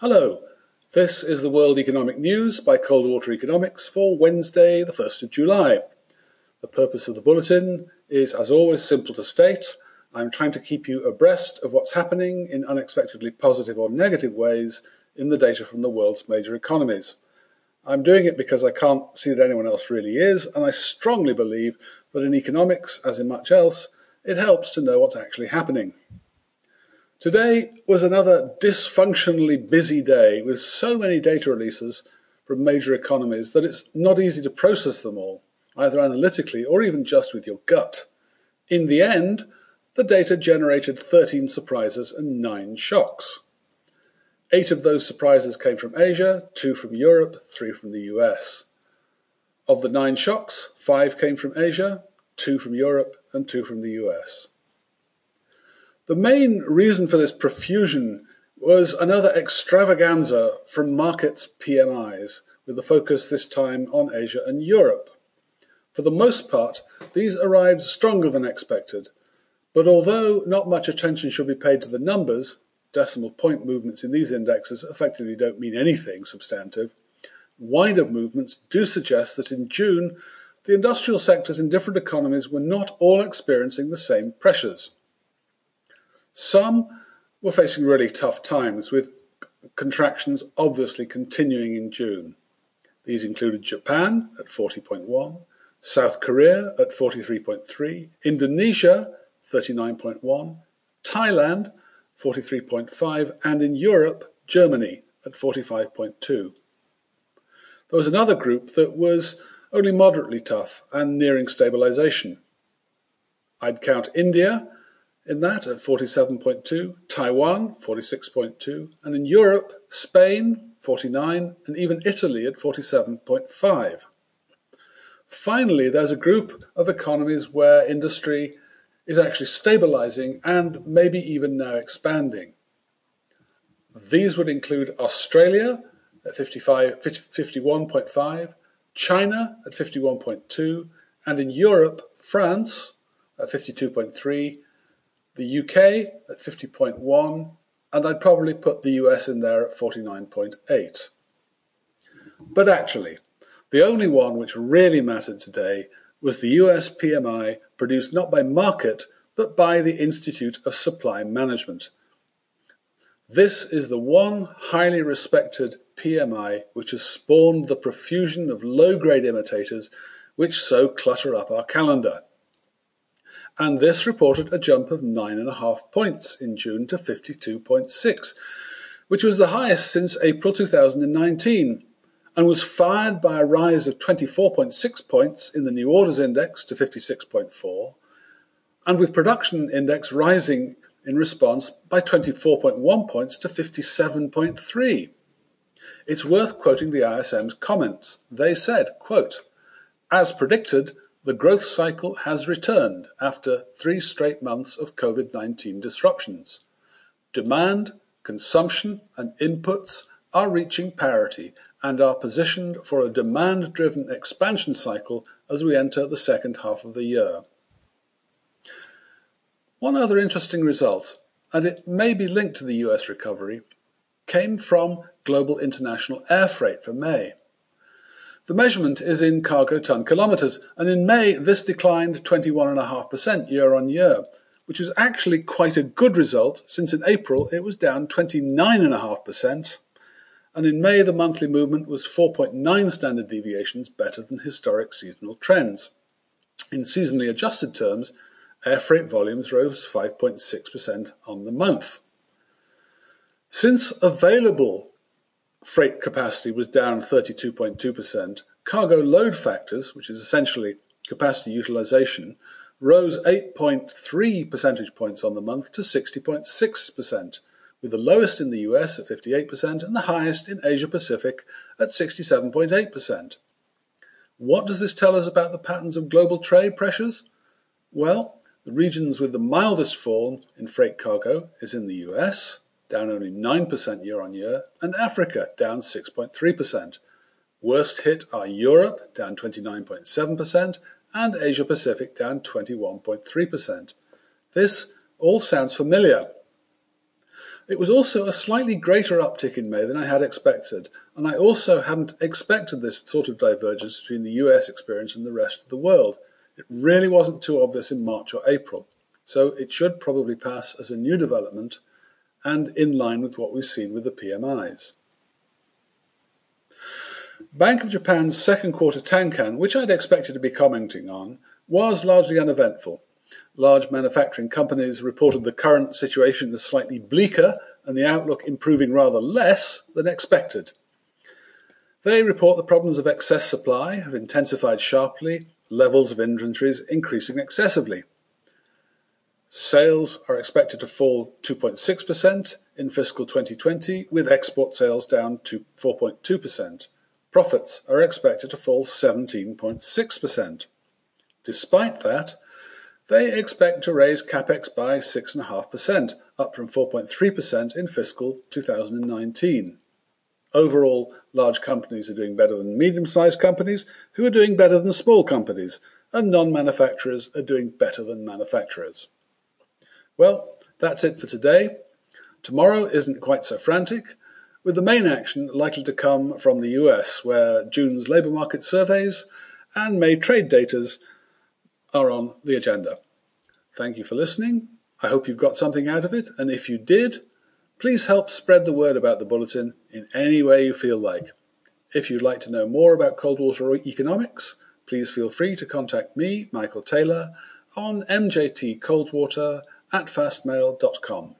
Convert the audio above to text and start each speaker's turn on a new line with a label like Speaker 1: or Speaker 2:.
Speaker 1: Hello, this is the World Economic News by Coldwater Economics for Wednesday, the 1st of July. The purpose of the bulletin is, as always, simple to state. I'm trying to keep you abreast of what's happening in unexpectedly positive or negative ways in the data from the world's major economies. I'm doing it because I can't see that anyone else really is, and I strongly believe that in economics, as in much else, it helps to know what's actually happening. Today was another dysfunctionally busy day with so many data releases from major economies that it's not easy to process them all, either analytically or even just with your gut. In the end, the data generated 13 surprises and 9 shocks. Eight of those surprises came from Asia, two from Europe, three from the US. Of the nine shocks, five came from Asia, two from Europe, and two from the US. The main reason for this profusion was another extravaganza from Markit's PMIs, with the focus this time on Asia and Europe. For the most part, these arrived stronger than expected, but although not much attention should be paid to the numbers, decimal point movements in these indexes effectively don't mean anything substantive, wider movements do suggest that in June, the industrial sectors in different economies were not all experiencing the same pressures. Some were facing really tough times, with contractions obviously continuing in June. These included Japan at 40.1, South Korea at 43.3, Indonesia 39.1, Thailand 43.5, and in Europe, Germany at 45.2. There was another group that was only moderately tough and nearing stabilization. I'd count India in that at 47.2, Taiwan 46.2, and in Europe, Spain 49, and even Italy at 47.5. Finally, there's a group of economies where industry is actually stabilizing and maybe even now expanding. These would include Australia at 55, 51.5, China at 51.2, and in Europe, France at 52.3, the UK at 50.1, and I'd probably put the US in there at 49.8. But actually, the only one which really mattered today was the US PMI produced not by Markit but by the Institute of Supply Management. This is the one highly respected PMI which has spawned the profusion of low grade imitators which so clutter up our calendar and this reported a jump of 9.5 points in June to 52.6, which was the highest since April 2019, and was fired by a rise of 24.6 points in the new orders index to 56.4, and with production index rising in response by 24.1 points to 57.3. It's worth quoting the ISM's comments. They said, quote, as predicted, the growth cycle has returned after three straight months of COVID 19 disruptions. Demand, consumption, and inputs are reaching parity and are positioned for a demand driven expansion cycle as we enter the second half of the year. One other interesting result, and it may be linked to the US recovery, came from global international air freight for May. The measurement is in cargo ton kilometres, and in May this declined 21.5% year on year, which was actually quite a good result since in April it was down 29.5%, and in May the monthly movement was 4.9 standard deviations better than historic seasonal trends. In seasonally adjusted terms, air freight volumes rose 5.6% on the month. Since available freight capacity was down 32.2%. Cargo load factors, which is essentially capacity utilization, rose 8.3 percentage points on the month to 60.6%, with the lowest in the US at 58% and the highest in Asia Pacific at 67.8%. What does this tell us about the patterns of global trade pressures? Well, the regions with the mildest fall in freight cargo is in the US, down only 9% year on year, and Africa, down 6.3%. Worst hit are Europe, down 29.7%, and Asia Pacific, down 21.3%. This all sounds familiar. It was also a slightly greater uptick in May than I had expected, and I also hadn't expected this sort of divergence between the US experience and the rest of the world. It really wasn't too obvious in March or April, so it should probably pass as a new development and in line with what we've seen with the PMIs. Bank of Japan's second quarter Tankan, which I'd expected to be commenting on, was largely uneventful. Large manufacturing companies reported the current situation as slightly bleaker and the outlook improving rather less than expected. They report the problems of excess supply have intensified sharply, levels of inventories increasing excessively. Sales are expected to fall 2.6% in fiscal 2020, with export sales down to 4.2%. Profits are expected to fall 17.6%. Despite that, they expect to raise capex by 6.5%, up from 4.3% in fiscal 2019. Overall, large companies are doing better than medium sized companies, who are doing better than small companies, and non manufacturers are doing better than manufacturers. Well, that's it for today. Tomorrow isn't quite so frantic, with the main action likely to come from the US, where June's labour market surveys and May trade datas are on the agenda. Thank you for listening. I hope you've got something out of it, and if you did, please help spread the word about the bulletin in any way you feel like. If you'd like to know more about Coldwater economics, please feel free to contact me, Michael Taylor, on mjtcoldwater at fastmail.com.